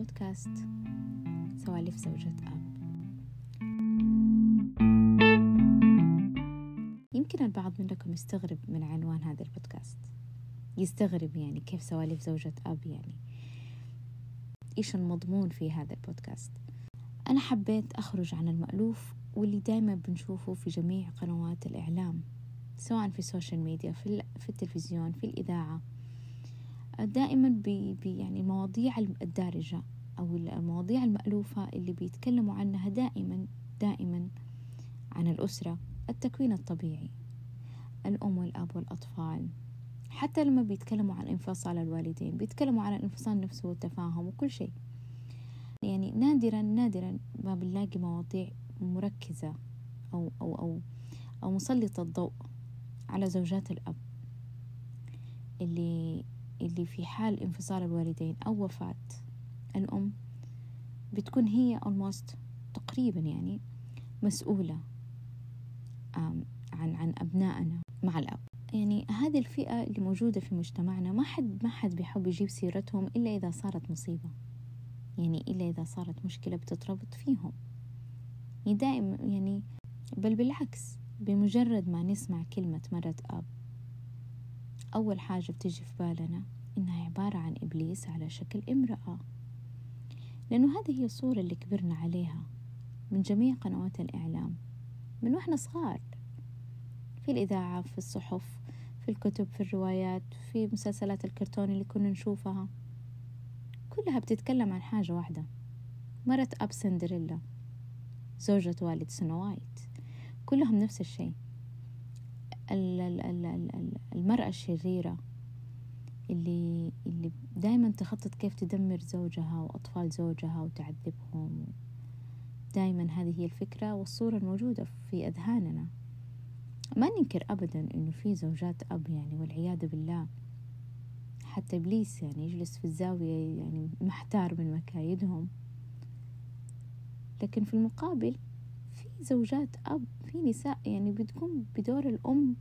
بودكاست سوالف زوجة أب. يمكن البعض منكم يستغرب من عنوان هذا البودكاست. يستغرب يعني كيف سوالف زوجة أب يعني. إيش المضمون في هذا البودكاست؟ أنا حبيت أخرج عن المألوف واللي دايما بنشوفه في جميع قنوات الإعلام سواء في ال social media في, في التلفزيون في الإذاعة. دائما بي يعني المواضيع الدارجة أو المواضيع المألوفة اللي بيتكلموا عنها دائما دائما عن الأسرة التكوين الطبيعي الأم والأب والأطفال. حتى لما بيتكلموا عن انفصال الوالدين بيتكلموا عن الانفصال نفسه والتفاهم وكل شيء. يعني نادرا نادرا ما بنلاقي مواضيع مركزة أو أو أو أو مسلطة الضوء على زوجات الأب اللي اللي في حال انفصال الوالدين أو وفاة الأم بتكون هي almost تقريبا يعني مسؤولة عن عن أبنائنا مع الأب. يعني هذه الفئة اللي موجودة في مجتمعنا ما حد ما حد بيحب يجيب سيرتهم إلا إذا صارت مصيبة. يعني إلا إذا صارت مشكلة بتتربط فيهم. يعني دائما يعني بل بالعكس بمجرد ما نسمع كلمة مرة أب أول حاجة بتجي في بالنا إنها عبارة عن إبليس على شكل امرأة. لأنه هذه هي الصورة اللي كبرنا عليها من جميع قنوات الإعلام من وإحنا صغار. في الإذاعة في الصحف في الكتب في الروايات في مسلسلات الكرتون اللي كنا نشوفها. كلها بتتكلم عن حاجة واحدة مرة أب سندريلا زوجة والد سنو وايت كلهم نفس الشيء. المرأة الشريرة اللي اللي دائما تخطط كيف تدمر زوجها وأطفال زوجها وتعذبهم. دائما هذه هي الفكرة والصورة الموجودة في أذهاننا. ما ننكر أبدا إنه في زوجات أب يعني والعياذ بالله. حتى إبليس يعني يجلس في الزاوية يعني محتار من مكايدهم. لكن في المقابل زوجات أب في نساء يعني بتكون بدور الأم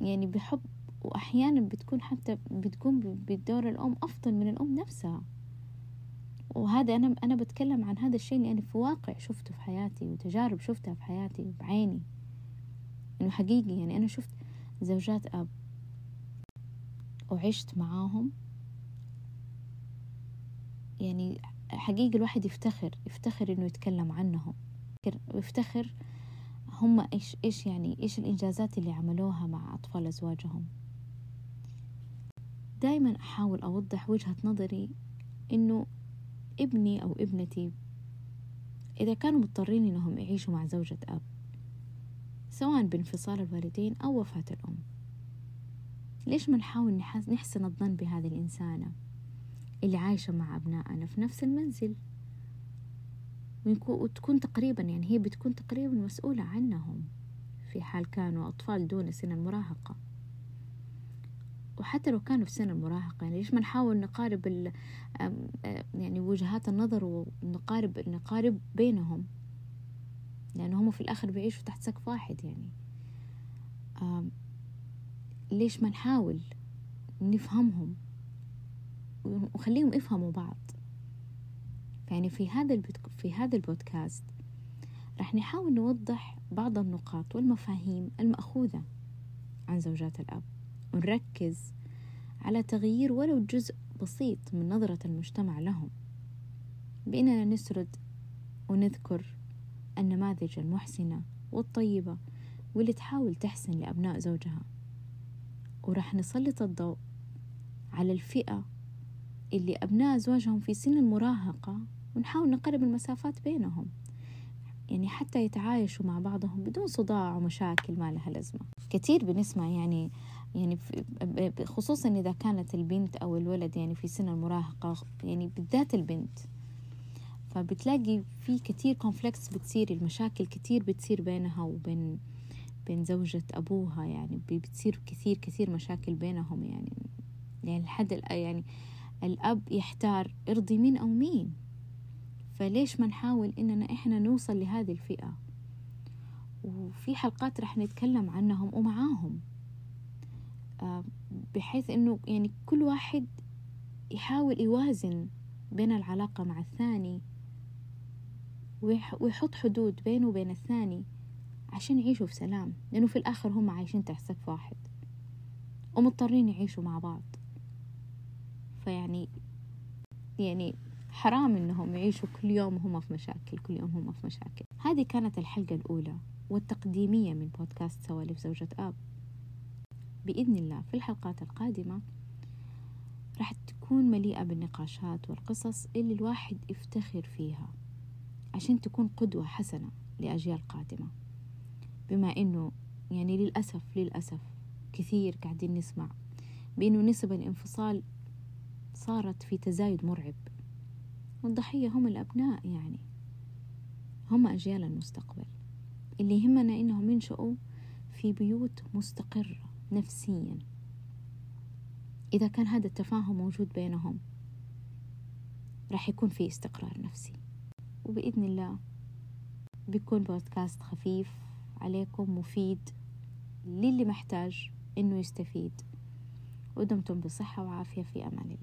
يعني بحب وأحيانا بتكون حتى بتكون بدور الأم أفضل من الأم نفسها. وهذا أنا أنا بتكلم عن هذا الشيء أنا في واقع شفته في حياتي وتجارب شفتها في حياتي بعيني. إنه حقيقي يعني أنا شفت زوجات أب وعشت معاهم. يعني حقيقي الواحد يفتخر يفتخر إنه يتكلم عنهم. ويفتخر هم إيش إيش يعني إيش الإنجازات اللي عملوها مع أطفال أزواجهم. دائما أحاول أوضح وجهة نظري إنه ابني أو ابنتي إذا كانوا مضطرين إنهم يعيشوا مع زوجة أب سواء بانفصال الوالدين أو وفاة الأم. ليش ما نحاول نحسن الظن بهذه الإنسانة اللي عايشة مع أبنائنا في نفس المنزل؟ وتكون تقريبا يعني هي بتكون تقريبا مسؤولة عنهم في حال كانوا أطفال دون سن المراهقة. وحتى لو كانوا في سن المراهقة يعني ليش ما نحاول نقارب يعني وجهات النظر ونقارب نقارب بينهم؟ لأنه هم في الآخر بيعيشوا تحت سقف واحد يعني. ليش ما نحاول نفهمهم؟ وخليهم يفهموا بعض. يعني في هذا في هذا البودكاست راح نحاول نوضح بعض النقاط والمفاهيم المأخوذة عن زوجات الأب ونركز على تغيير ولو جزء بسيط من نظرة المجتمع لهم. بأننا نسرد ونذكر النماذج المحسنة والطيبة واللي تحاول تحسن لأبناء زوجها. وراح نسلط الضوء على الفئة اللي أبناء أزواجهم في سن المراهقة ونحاول نقرب المسافات بينهم. يعني حتى يتعايشوا مع بعضهم بدون صداع ومشاكل ما لها لازمة. كثير بنسمع يعني يعني خصوصا إذا كانت البنت أو الولد يعني في سن المراهقة يعني بالذات البنت. فبتلاقي في كتير كونفليكس بتصير المشاكل كتير بتصير بينها وبين بين زوجة أبوها يعني بتصير كثير كثير مشاكل بينهم يعني. يعني لحد يعني الأب يحتار ارضي مين أو مين؟ فليش ما نحاول إننا إحنا نوصل لهذه الفئة؟ وفي حلقات رح نتكلم عنهم ومعاهم. آه، بحيث إنه يعني كل واحد يحاول يوازن بين العلاقة مع الثاني ويحط حدود بينه وبين الثاني عشان يعيشوا في سلام لأنه في الآخر هم عايشين تحت سقف واحد ومضطرين يعيشوا مع بعض. فيعني يعني حرام إنهم يعيشوا كل يوم هم في مشاكل كل يوم هم في مشاكل. هذه كانت الحلقة الأولى والتقديمية من بودكاست سوالف زوجة أب. بإذن الله في الحلقات القادمة راح تكون مليئة بالنقاشات والقصص اللي الواحد يفتخر فيها عشان تكون قدوة حسنة لأجيال قادمة. بما إنه يعني للأسف للأسف كثير قاعدين نسمع بإنه نسب الانفصال صارت في تزايد مرعب. والضحية هم الأبناء يعني. هم أجيال المستقبل. اللي يهمنا إنهم ينشأوا في بيوت مستقرة نفسيا. إذا كان هذا التفاهم موجود بينهم راح يكون في استقرار نفسي. وبإذن الله بيكون بودكاست خفيف عليكم مفيد للي محتاج إنه يستفيد. ودمتم بصحة وعافية في أمان الله.